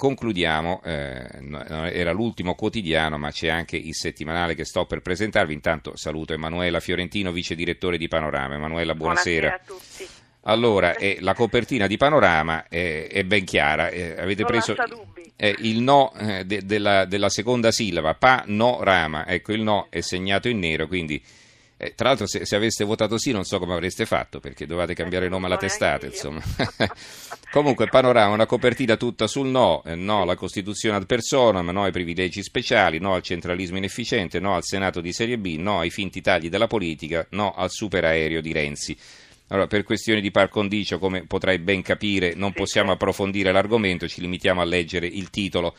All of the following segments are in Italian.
concludiamo, eh, era l'ultimo quotidiano, ma c'è anche il settimanale che sto per presentarvi. Intanto saluto Emanuela Fiorentino, vice direttore di Panorama. Emanuela, buonasera. buonasera a tutti. Allora, eh, la copertina di Panorama è, è ben chiara. Eh, avete non preso eh, il no eh, de, della, della, seconda sillaba, pa, no, rama. Ecco, il no è segnato in nero, quindi eh, tra l'altro, se, se, aveste votato sì, non so come avreste fatto, perché dovete cambiare nome alla testata. Insomma. Comunque, panorama, una copertina tutta sul no: eh, no alla Costituzione ad personam, no ai privilegi speciali, no al centralismo inefficiente, no al Senato di Serie B, no ai finti tagli della politica, no al superaereo di Renzi. Allora, per questioni di par condicio, come potrai ben capire, non possiamo approfondire l'argomento, ci limitiamo a leggere il titolo.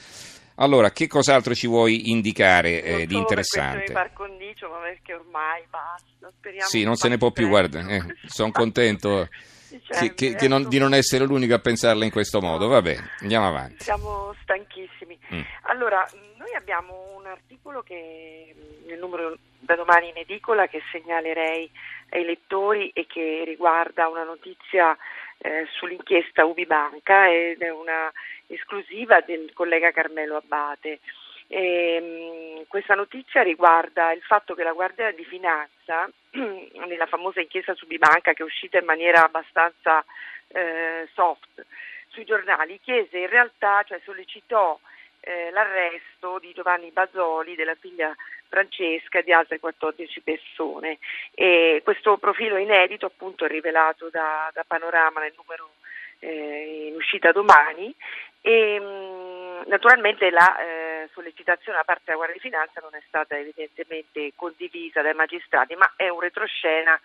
Allora, che cos'altro ci vuoi indicare eh, di interessante? par condicio, ma perché ormai basta. Speriamo sì, non se ne può più, guarda, eh, sono contento che, che, che non, di non essere l'unico a pensarla in questo modo. Vabbè, andiamo avanti. Siamo stanchissimi. Mm. Allora, noi abbiamo un articolo che nel numero da domani in edicola che segnalerei ai lettori e che riguarda una notizia eh, sull'inchiesta Ubibanca ed è una esclusiva del collega Carmelo Abbate. E, mh, questa notizia riguarda il fatto che la Guardia di Finanza, nella famosa inchiesta su Bibanca che è uscita in maniera abbastanza eh, soft sui giornali, chiese in realtà, cioè sollecitò eh, l'arresto di Giovanni Bazzoli, della figlia Francesca e di altre 14 persone. E questo profilo inedito appunto è rivelato da, da Panorama nel numero eh, in uscita domani e mh, naturalmente la eh, sollecitazione da parte della Guardia di Finanza non è stata evidentemente condivisa dai magistrati, ma è un retroscena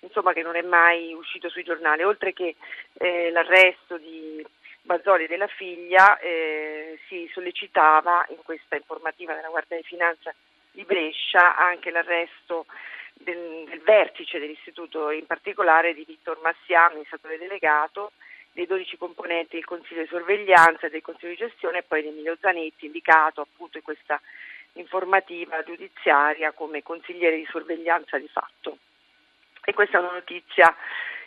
insomma, che non è mai uscito sui giornali, oltre che eh, l'arresto di Bazzoli della figlia eh, si sollecitava in questa informativa della Guardia di Finanza di Brescia anche l'arresto del, del vertice dell'istituto, in particolare di Vittor Massià, amministratore delegato, dei 12 componenti del Consiglio di sorveglianza e del Consiglio di gestione e poi di Emilio Zanetti, indicato appunto in questa informativa giudiziaria come consigliere di sorveglianza di fatto. E questa è una notizia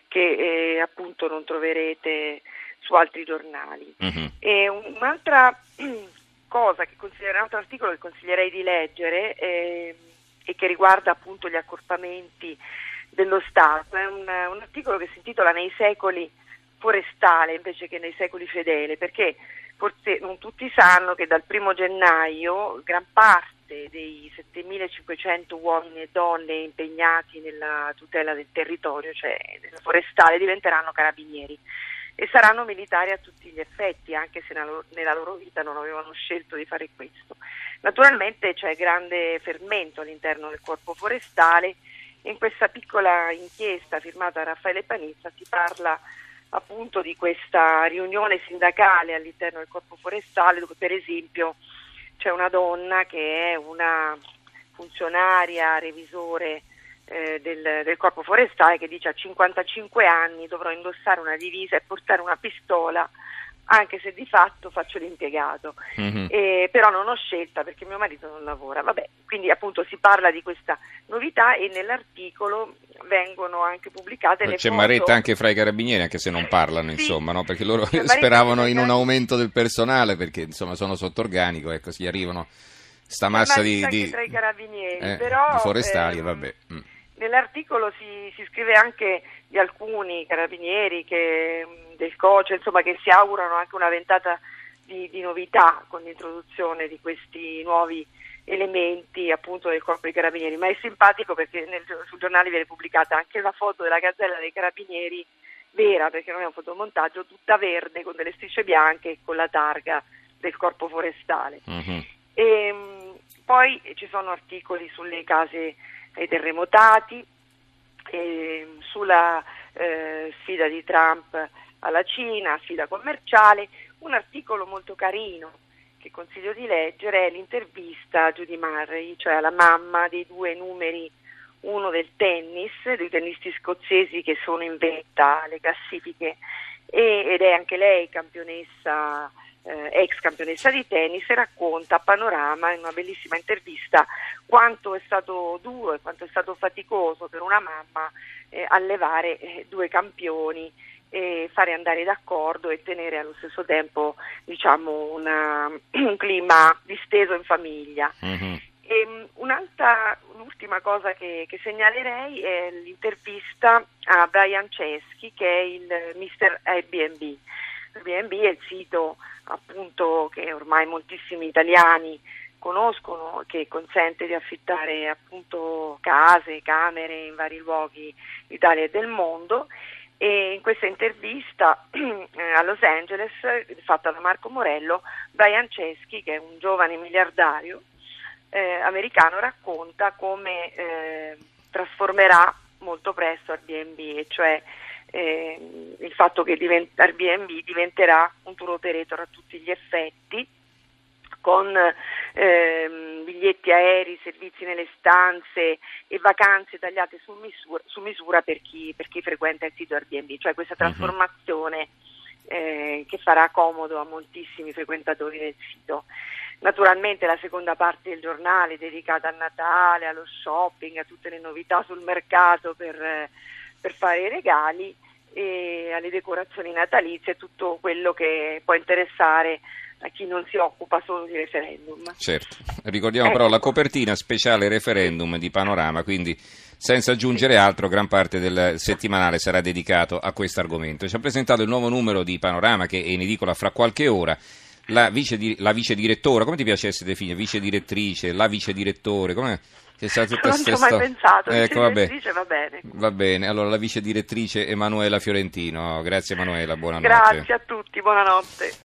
che eh, appunto non troverete su altri giornali. Mm-hmm. E un'altra cosa che un altro articolo che consiglierei di leggere eh, e che riguarda appunto gli accorpamenti dello Stato, è un, un articolo che si intitola Nei secoli forestale invece che nei secoli fedele, perché forse non tutti sanno che dal primo gennaio gran parte dei 7500 uomini e donne impegnati nella tutela del territorio, cioè forestale, diventeranno carabinieri e saranno militari a tutti gli effetti, anche se nella loro vita non avevano scelto di fare questo. Naturalmente c'è grande fermento all'interno del corpo forestale in questa piccola inchiesta firmata da Raffaele Panizza si parla appunto di questa riunione sindacale all'interno del corpo forestale dove per esempio c'è una donna che è una funzionaria, revisore eh, del, del, corpo forestale che dice a 55 anni dovrò indossare una divisa e portare una pistola anche se di fatto faccio l'impiegato, mm-hmm. eh, però non ho scelta perché mio marito non lavora. Vabbè, quindi appunto si parla di questa novità e nell'articolo vengono anche pubblicate le C'è foto. maretta anche fra i carabinieri, anche se non parlano, sì. insomma, no? perché loro speravano in un aumento del personale perché insomma sono sotto organico, ecco, si arrivano sta massa di, di, tra i carabinieri, eh, però, di forestali, ehm, vabbè. Mm. Nell'articolo si, si scrive anche di alcuni carabinieri che, mh, del COCE, insomma, che si augurano anche una ventata di, di novità con l'introduzione di questi nuovi elementi appunto del corpo dei carabinieri, ma è simpatico perché nel, sul giornale viene pubblicata anche la foto della gazzella dei carabinieri vera, perché non è un fotomontaggio, tutta verde con delle strisce bianche e con la targa del corpo forestale. Mhm. E, mh, poi ci sono articoli sulle case ai terremotati, e, sulla eh, sfida di Trump alla Cina, sfida commerciale, un articolo molto carino che consiglio di leggere è l'intervista a Judy Murray, cioè alla mamma dei due numeri uno del tennis, dei tennisti scozzesi che sono in vetta alle classifiche e- ed è anche lei campionessa eh, ex campionessa di tennis racconta a Panorama in una bellissima intervista quanto è stato duro e quanto è stato faticoso per una mamma eh, allevare eh, due campioni e fare andare d'accordo e tenere allo stesso tempo diciamo, una, un clima disteso in famiglia. Mm-hmm. E, un'altra, un'ultima cosa che, che, segnalerei è l'intervista a Brian Ceschi che è il mister Airbnb. Airbnb è il sito appunto che ormai moltissimi italiani conoscono, che consente di affittare appunto case, camere in vari luoghi d'Italia e del mondo. E in questa intervista eh, a Los Angeles fatta da Marco Morello, Brian Ceschi, che è un giovane miliardario eh, americano, racconta come eh, trasformerà molto presto Airbnb, e cioè eh, il fatto che divent- Airbnb diventerà un tour operator a tutti gli effetti con ehm, biglietti aerei, servizi nelle stanze e vacanze tagliate su misura, su misura per, chi, per, chi, frequenta il sito Airbnb, cioè questa mhm. trasformazione eh, che farà comodo a moltissimi frequentatori del sito. Naturalmente la seconda parte del giornale dedicata a Natale, allo shopping, a tutte le novità sul mercato per, per fare i regali e alle decorazioni natalizie, tutto quello che può interessare a chi non si occupa solo di referendum. Certo, ricordiamo ecco. però la copertina speciale referendum di Panorama, quindi senza aggiungere altro, gran parte del settimanale sarà dedicato a questo argomento. Ci ha presentato il nuovo numero di Panorama che è in edicola fra qualche ora. La vice, la vice direttora, come ti piace essere definita? Vice direttrice, la vice direttore, come che sa tutta non ci ho mai pensato, ecco, vabbè. va bene. Va bene, allora la vice direttrice Emanuela Fiorentino. Grazie Emanuela, buonanotte. Grazie a tutti, buonanotte.